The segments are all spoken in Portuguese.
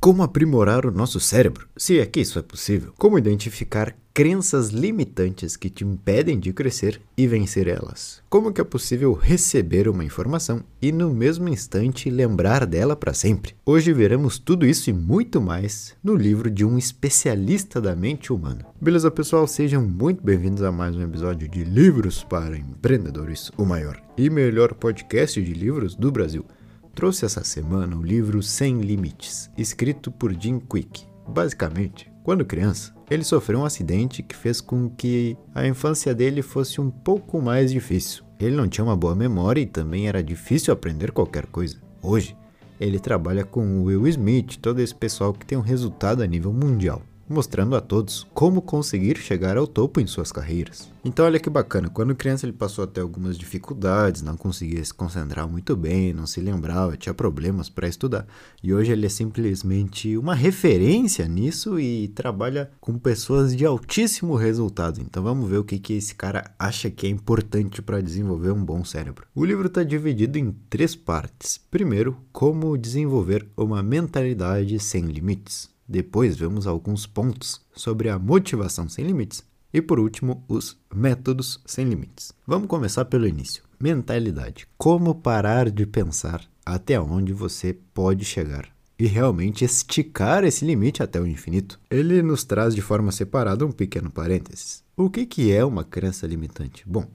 Como aprimorar o nosso cérebro, se é que isso é possível? Como identificar crenças limitantes que te impedem de crescer e vencer elas? Como que é possível receber uma informação e no mesmo instante lembrar dela para sempre? Hoje veremos tudo isso e muito mais no livro de um especialista da mente humana. Beleza, pessoal? Sejam muito bem-vindos a mais um episódio de Livros para Empreendedores, o maior e melhor podcast de livros do Brasil. Trouxe essa semana o livro Sem Limites, escrito por Jim Quick. Basicamente, quando criança, ele sofreu um acidente que fez com que a infância dele fosse um pouco mais difícil. Ele não tinha uma boa memória e também era difícil aprender qualquer coisa. Hoje, ele trabalha com o Will Smith, todo esse pessoal que tem um resultado a nível mundial mostrando a todos como conseguir chegar ao topo em suas carreiras. Então olha que bacana, quando criança ele passou até algumas dificuldades, não conseguia se concentrar muito bem, não se lembrava, tinha problemas para estudar. E hoje ele é simplesmente uma referência nisso e trabalha com pessoas de altíssimo resultado. Então vamos ver o que, que esse cara acha que é importante para desenvolver um bom cérebro. O livro está dividido em três partes. Primeiro, como desenvolver uma mentalidade sem limites. Depois vemos alguns pontos sobre a motivação sem limites. E por último, os métodos sem limites. Vamos começar pelo início. Mentalidade. Como parar de pensar até onde você pode chegar e realmente esticar esse limite até o infinito. Ele nos traz de forma separada um pequeno parênteses. O que, que é uma crença limitante? Bom,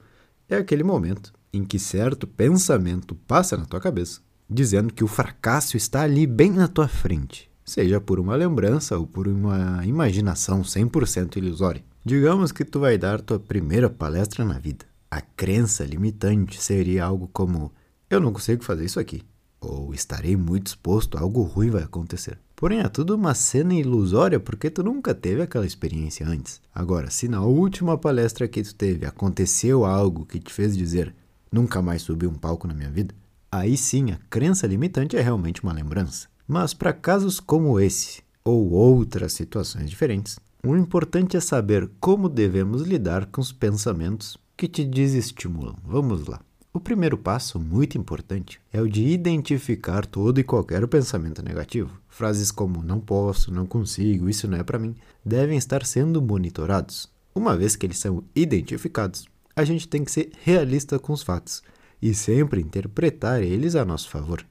é aquele momento em que certo pensamento passa na tua cabeça, dizendo que o fracasso está ali bem na tua frente seja por uma lembrança ou por uma imaginação 100% ilusória. Digamos que tu vai dar tua primeira palestra na vida. A crença limitante seria algo como: eu não consigo fazer isso aqui, ou estarei muito exposto, algo ruim vai acontecer. Porém, é tudo uma cena ilusória porque tu nunca teve aquela experiência antes. Agora, se na última palestra que tu teve aconteceu algo que te fez dizer nunca mais subi um palco na minha vida, aí sim a crença limitante é realmente uma lembrança. Mas para casos como esse, ou outras situações diferentes, o importante é saber como devemos lidar com os pensamentos que te desestimulam. Vamos lá. O primeiro passo, muito importante, é o de identificar todo e qualquer pensamento negativo. Frases como não posso, não consigo, isso não é para mim, devem estar sendo monitorados. Uma vez que eles são identificados, a gente tem que ser realista com os fatos e sempre interpretar eles a nosso favor.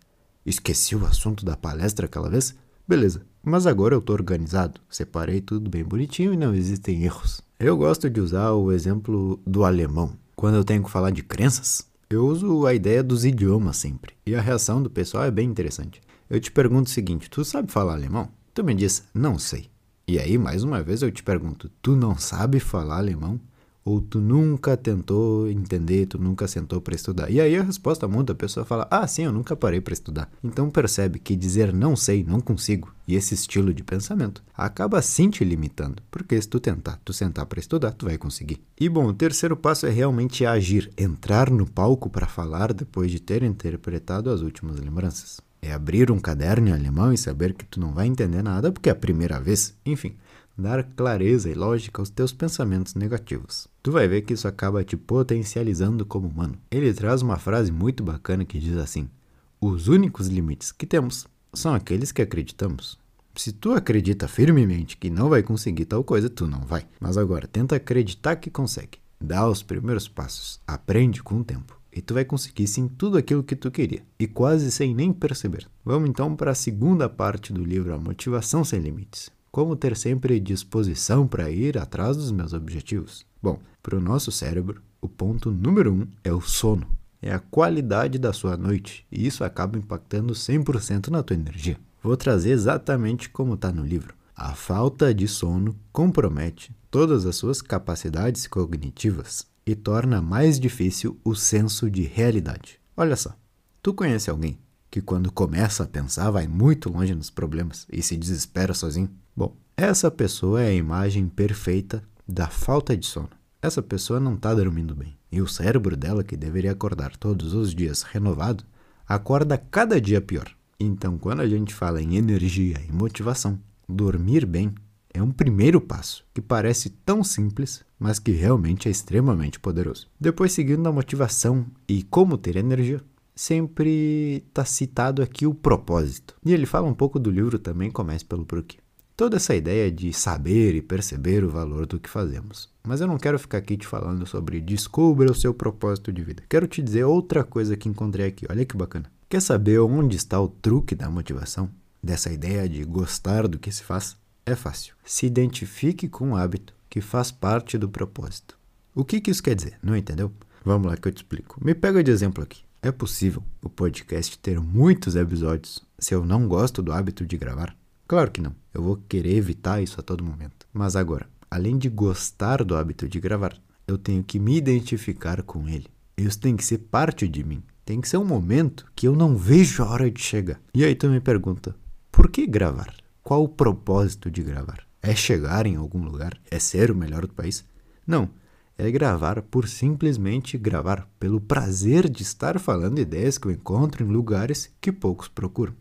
Esqueci o assunto da palestra aquela vez? Beleza, mas agora eu tô organizado, separei tudo bem bonitinho e não existem erros. Eu gosto de usar o exemplo do alemão. Quando eu tenho que falar de crenças, eu uso a ideia dos idiomas sempre. E a reação do pessoal é bem interessante. Eu te pergunto o seguinte: tu sabe falar alemão? Tu me diz, não sei. E aí, mais uma vez, eu te pergunto: tu não sabe falar alemão? Ou tu nunca tentou entender, tu nunca sentou para estudar. E aí a resposta muda, a pessoa fala: "Ah, sim, eu nunca parei para estudar". Então percebe que dizer não sei, não consigo e esse estilo de pensamento acaba sim te limitando, porque se tu tentar, tu sentar para estudar, tu vai conseguir. E bom, o terceiro passo é realmente agir, entrar no palco para falar depois de ter interpretado as últimas lembranças. É abrir um caderno em alemão e saber que tu não vai entender nada porque é a primeira vez. Enfim, dar clareza e lógica aos teus pensamentos negativos. Tu vai ver que isso acaba te potencializando como humano. Ele traz uma frase muito bacana que diz assim: Os únicos limites que temos são aqueles que acreditamos. Se tu acredita firmemente que não vai conseguir tal coisa, tu não vai. Mas agora, tenta acreditar que consegue. Dá os primeiros passos, aprende com o tempo. E tu vai conseguir sim tudo aquilo que tu queria, e quase sem nem perceber. Vamos então para a segunda parte do livro A Motivação Sem Limites como ter sempre disposição para ir atrás dos meus objetivos? Bom, para o nosso cérebro, o ponto número um é o sono. É a qualidade da sua noite, e isso acaba impactando 100% na tua energia. Vou trazer exatamente como está no livro. A falta de sono compromete todas as suas capacidades cognitivas e torna mais difícil o senso de realidade. Olha só, tu conhece alguém que quando começa a pensar vai muito longe nos problemas e se desespera sozinho? Bom, essa pessoa é a imagem perfeita da falta de sono. Essa pessoa não está dormindo bem. E o cérebro dela, que deveria acordar todos os dias renovado, acorda cada dia pior. Então, quando a gente fala em energia e motivação, dormir bem é um primeiro passo que parece tão simples, mas que realmente é extremamente poderoso. Depois, seguindo a motivação e como ter energia, sempre está citado aqui o propósito. E ele fala um pouco do livro também, Comece pelo Porquê. Toda essa ideia de saber e perceber o valor do que fazemos. Mas eu não quero ficar aqui te falando sobre descubra o seu propósito de vida. Quero te dizer outra coisa que encontrei aqui. Olha que bacana. Quer saber onde está o truque da motivação? Dessa ideia de gostar do que se faz? É fácil. Se identifique com um hábito que faz parte do propósito. O que, que isso quer dizer? Não entendeu? Vamos lá que eu te explico. Me pega de exemplo aqui. É possível o podcast ter muitos episódios se eu não gosto do hábito de gravar? Claro que não. Eu vou querer evitar isso a todo momento. Mas agora, além de gostar do hábito de gravar, eu tenho que me identificar com ele. Isso tem que ser parte de mim. Tem que ser um momento que eu não vejo a hora de chegar. E aí tu me pergunta, por que gravar? Qual o propósito de gravar? É chegar em algum lugar? É ser o melhor do país? Não. É gravar por simplesmente gravar, pelo prazer de estar falando ideias que eu encontro em lugares que poucos procuram.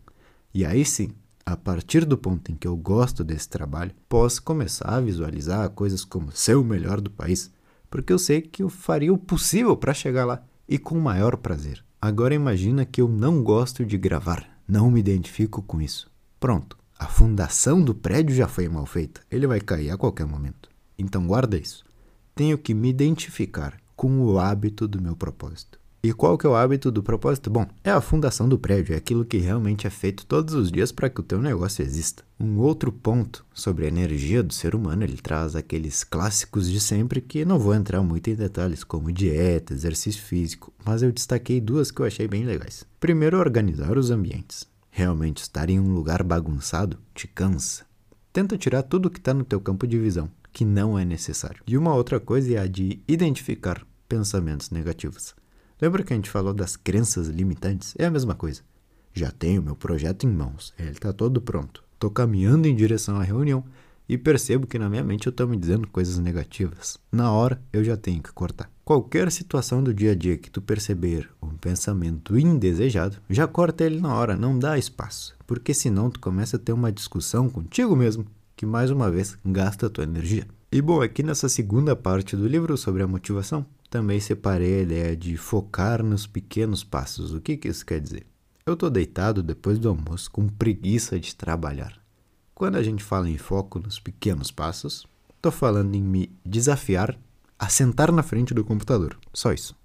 E aí sim, a partir do ponto em que eu gosto desse trabalho, posso começar a visualizar coisas como ser o melhor do país, porque eu sei que eu faria o possível para chegar lá e com maior prazer. Agora imagina que eu não gosto de gravar, não me identifico com isso. Pronto, a fundação do prédio já foi mal feita, ele vai cair a qualquer momento. Então guarda isso. Tenho que me identificar com o hábito do meu propósito. E qual que é o hábito do propósito? Bom, é a fundação do prédio, é aquilo que realmente é feito todos os dias para que o teu negócio exista. Um outro ponto sobre a energia do ser humano, ele traz aqueles clássicos de sempre que não vou entrar muito em detalhes, como dieta, exercício físico, mas eu destaquei duas que eu achei bem legais. Primeiro, organizar os ambientes. Realmente estar em um lugar bagunçado te cansa. Tenta tirar tudo que está no teu campo de visão, que não é necessário. E uma outra coisa é a de identificar pensamentos negativos. Lembra que a gente falou das crenças limitantes? É a mesma coisa. Já tenho meu projeto em mãos, ele está todo pronto. Estou caminhando em direção à reunião e percebo que na minha mente eu estou me dizendo coisas negativas. Na hora eu já tenho que cortar. Qualquer situação do dia a dia que tu perceber um pensamento indesejado, já corta ele na hora, não dá espaço, porque senão tu começa a ter uma discussão contigo mesmo, que mais uma vez gasta a tua energia. E bom, aqui nessa segunda parte do livro sobre a motivação, também separei a ideia de focar nos pequenos passos. O que, que isso quer dizer? Eu estou deitado depois do almoço com preguiça de trabalhar. Quando a gente fala em foco nos pequenos passos, estou falando em me desafiar a sentar na frente do computador. Só isso.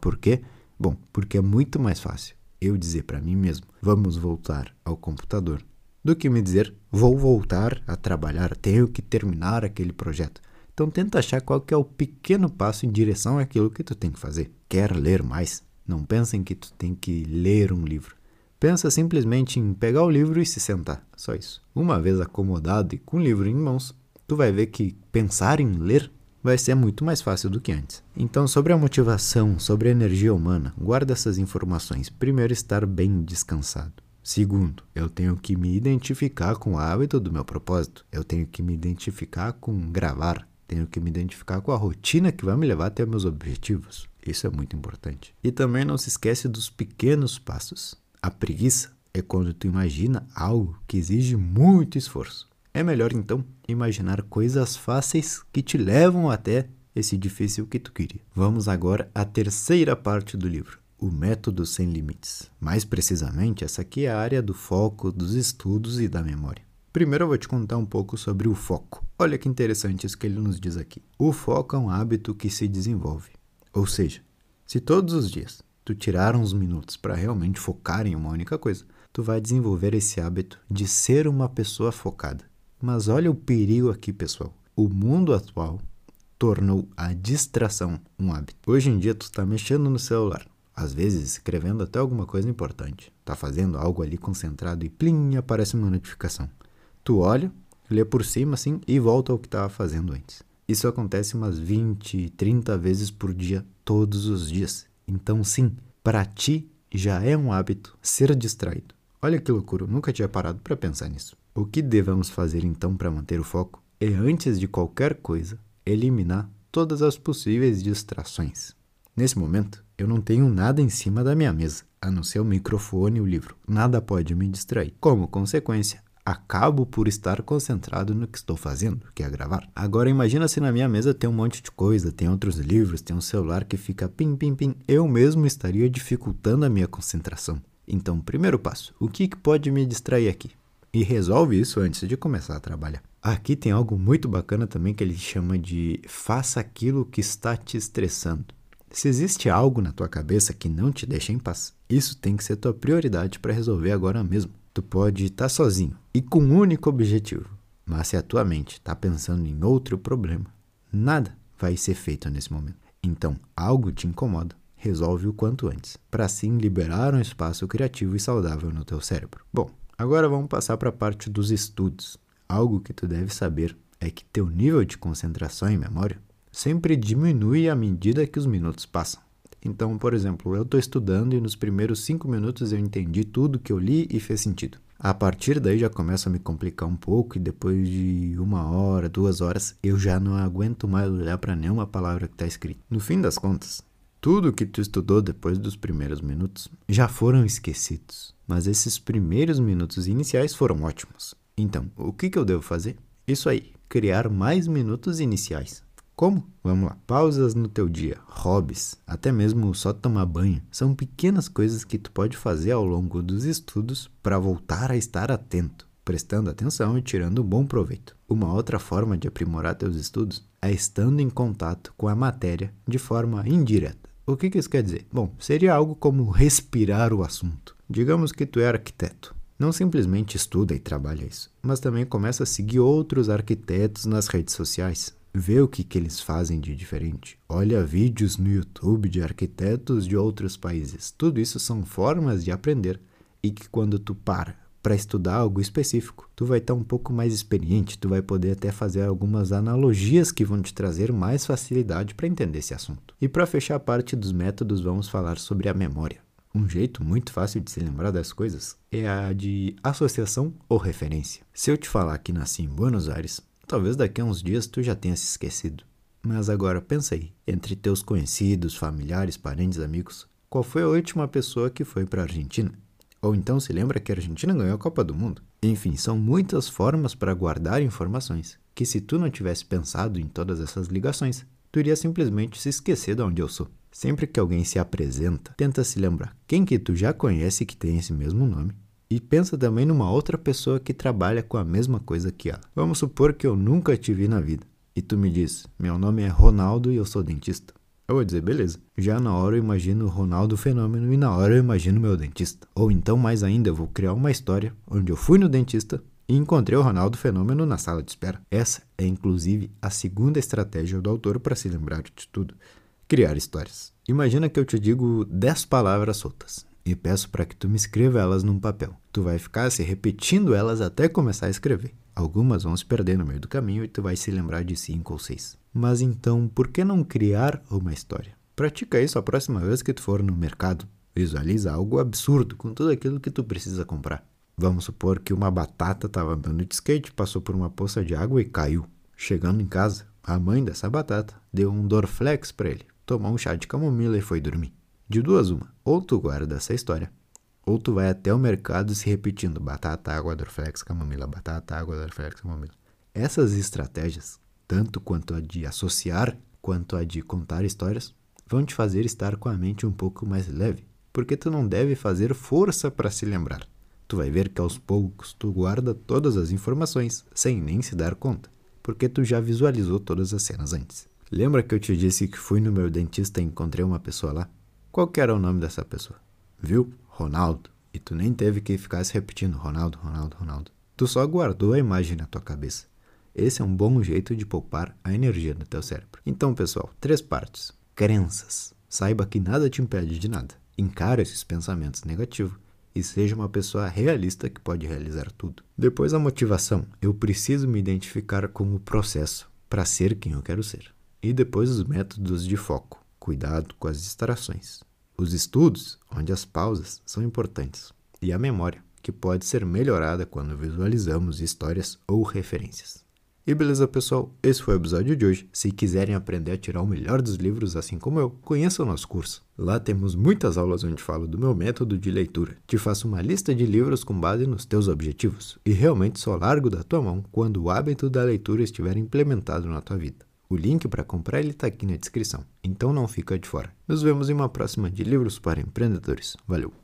Por quê? Bom, porque é muito mais fácil eu dizer para mim mesmo, vamos voltar ao computador, do que me dizer, vou voltar a trabalhar, tenho que terminar aquele projeto. Então tenta achar qual que é o pequeno passo em direção àquilo que tu tem que fazer. Quer ler mais? Não pensa em que tu tem que ler um livro. Pensa simplesmente em pegar o livro e se sentar. Só isso. Uma vez acomodado e com o livro em mãos, tu vai ver que pensar em ler vai ser muito mais fácil do que antes. Então, sobre a motivação, sobre a energia humana, guarda essas informações. Primeiro, estar bem descansado. Segundo, eu tenho que me identificar com o hábito do meu propósito. Eu tenho que me identificar com gravar, tenho que me identificar com a rotina que vai me levar até meus objetivos. Isso é muito importante. E também não se esquece dos pequenos passos. A preguiça é quando tu imagina algo que exige muito esforço. É melhor então imaginar coisas fáceis que te levam até esse difícil que tu queria. Vamos agora à terceira parte do livro, o método sem limites. Mais precisamente, essa aqui é a área do foco, dos estudos e da memória. Primeiro eu vou te contar um pouco sobre o foco. Olha que interessante isso que ele nos diz aqui. O foco é um hábito que se desenvolve. Ou seja, se todos os dias tu tirar uns minutos para realmente focar em uma única coisa, tu vai desenvolver esse hábito de ser uma pessoa focada. Mas olha o perigo aqui, pessoal. O mundo atual tornou a distração um hábito. Hoje em dia tu está mexendo no celular, às vezes escrevendo até alguma coisa importante. Tá fazendo algo ali concentrado e plim, aparece uma notificação. Tu olha, lê por cima assim e volta ao que estava fazendo antes. Isso acontece umas 20, 30 vezes por dia, todos os dias. Então, sim, para ti já é um hábito ser distraído. Olha que loucura, nunca tinha parado para pensar nisso. O que devemos fazer então para manter o foco é, antes de qualquer coisa, eliminar todas as possíveis distrações. Nesse momento, eu não tenho nada em cima da minha mesa, a não ser o microfone e o livro. Nada pode me distrair. Como consequência, acabo por estar concentrado no que estou fazendo, que é gravar. Agora imagina se na minha mesa tem um monte de coisa, tem outros livros, tem um celular que fica pim pim pim. Eu mesmo estaria dificultando a minha concentração. Então, primeiro passo, o que, que pode me distrair aqui? E resolve isso antes de começar a trabalhar. Aqui tem algo muito bacana também que ele chama de faça aquilo que está te estressando. Se existe algo na tua cabeça que não te deixa em paz, isso tem que ser tua prioridade para resolver agora mesmo. Tu pode estar sozinho e com um único objetivo, mas se a tua mente está pensando em outro problema, nada vai ser feito nesse momento. Então, algo te incomoda, resolve o quanto antes, para assim liberar um espaço criativo e saudável no teu cérebro. Bom, agora vamos passar para a parte dos estudos. Algo que tu deve saber é que teu nível de concentração e memória sempre diminui à medida que os minutos passam. Então, por exemplo, eu estou estudando e nos primeiros cinco minutos eu entendi tudo que eu li e fez sentido. A partir daí já começa a me complicar um pouco e depois de uma hora, duas horas, eu já não aguento mais olhar para nenhuma palavra que está escrita. No fim das contas, tudo que tu estudou depois dos primeiros minutos já foram esquecidos, mas esses primeiros minutos iniciais foram ótimos. Então, o que, que eu devo fazer? Isso aí, criar mais minutos iniciais. Como? Vamos lá. Pausas no teu dia, hobbies, até mesmo só tomar banho, são pequenas coisas que tu pode fazer ao longo dos estudos para voltar a estar atento, prestando atenção e tirando bom proveito. Uma outra forma de aprimorar teus estudos é estando em contato com a matéria de forma indireta. O que, que isso quer dizer? Bom, seria algo como respirar o assunto. Digamos que tu é arquiteto. Não simplesmente estuda e trabalha isso, mas também começa a seguir outros arquitetos nas redes sociais, vê o que, que eles fazem de diferente. Olha vídeos no YouTube de arquitetos de outros países. Tudo isso são formas de aprender e que quando tu para para estudar algo específico, tu vai estar um pouco mais experiente, tu vai poder até fazer algumas analogias que vão te trazer mais facilidade para entender esse assunto. E para fechar a parte dos métodos, vamos falar sobre a memória. Um jeito muito fácil de se lembrar das coisas é a de associação ou referência. Se eu te falar que nasci em Buenos Aires, Talvez daqui a uns dias tu já tenha se esquecido. Mas agora pensa aí, entre teus conhecidos, familiares, parentes, amigos, qual foi a última pessoa que foi para a Argentina? Ou então se lembra que a Argentina ganhou a Copa do Mundo? Enfim, são muitas formas para guardar informações, que se tu não tivesse pensado em todas essas ligações, tu iria simplesmente se esquecer de onde eu sou. Sempre que alguém se apresenta, tenta se lembrar quem que tu já conhece que tem esse mesmo nome e pensa também numa outra pessoa que trabalha com a mesma coisa que ela. Vamos supor que eu nunca te vi na vida e tu me diz: Meu nome é Ronaldo e eu sou dentista. Eu vou dizer, beleza. Já na hora eu imagino o Ronaldo Fenômeno e na hora eu imagino meu dentista. Ou então, mais ainda, eu vou criar uma história onde eu fui no dentista e encontrei o Ronaldo Fenômeno na sala de espera. Essa é, inclusive, a segunda estratégia do autor para se lembrar de tudo: criar histórias. Imagina que eu te digo 10 palavras soltas e peço para que tu me escreva elas num papel. Tu vai ficar se repetindo elas até começar a escrever. Algumas vão se perder no meio do caminho e tu vai se lembrar de cinco ou seis. Mas então, por que não criar uma história? Pratica isso a próxima vez que tu for no mercado. Visualiza algo absurdo com tudo aquilo que tu precisa comprar. Vamos supor que uma batata estava andando de skate, passou por uma poça de água e caiu. Chegando em casa, a mãe dessa batata deu um Dorflex para ele, tomou um chá de camomila e foi dormir. De duas uma, ou tu guarda essa história, ou tu vai até o mercado se repetindo batata, água, dorflex, camomila, batata, água, dorflex, camomila. Essas estratégias, tanto quanto a de associar quanto a de contar histórias, vão te fazer estar com a mente um pouco mais leve, porque tu não deve fazer força para se lembrar. Tu vai ver que aos poucos tu guarda todas as informações sem nem se dar conta, porque tu já visualizou todas as cenas antes. Lembra que eu te disse que fui no meu dentista e encontrei uma pessoa lá? Qual que era o nome dessa pessoa? Viu? Ronaldo. E tu nem teve que ficar se repetindo Ronaldo, Ronaldo, Ronaldo. Tu só guardou a imagem na tua cabeça. Esse é um bom jeito de poupar a energia do teu cérebro. Então, pessoal, três partes. Crenças. Saiba que nada te impede de nada. Encare esses pensamentos negativos e seja uma pessoa realista que pode realizar tudo. Depois a motivação. Eu preciso me identificar com o processo para ser quem eu quero ser. E depois os métodos de foco cuidado com as distrações. Os estudos, onde as pausas são importantes, e a memória, que pode ser melhorada quando visualizamos histórias ou referências. E beleza, pessoal? Esse foi o episódio de hoje. Se quiserem aprender a tirar o melhor dos livros, assim como eu, conheça o nosso curso. Lá temos muitas aulas onde falo do meu método de leitura. Te faço uma lista de livros com base nos teus objetivos e realmente só largo da tua mão quando o hábito da leitura estiver implementado na tua vida. O link para comprar ele está aqui na descrição, então não fica de fora. Nos vemos em uma próxima de Livros para Empreendedores. Valeu!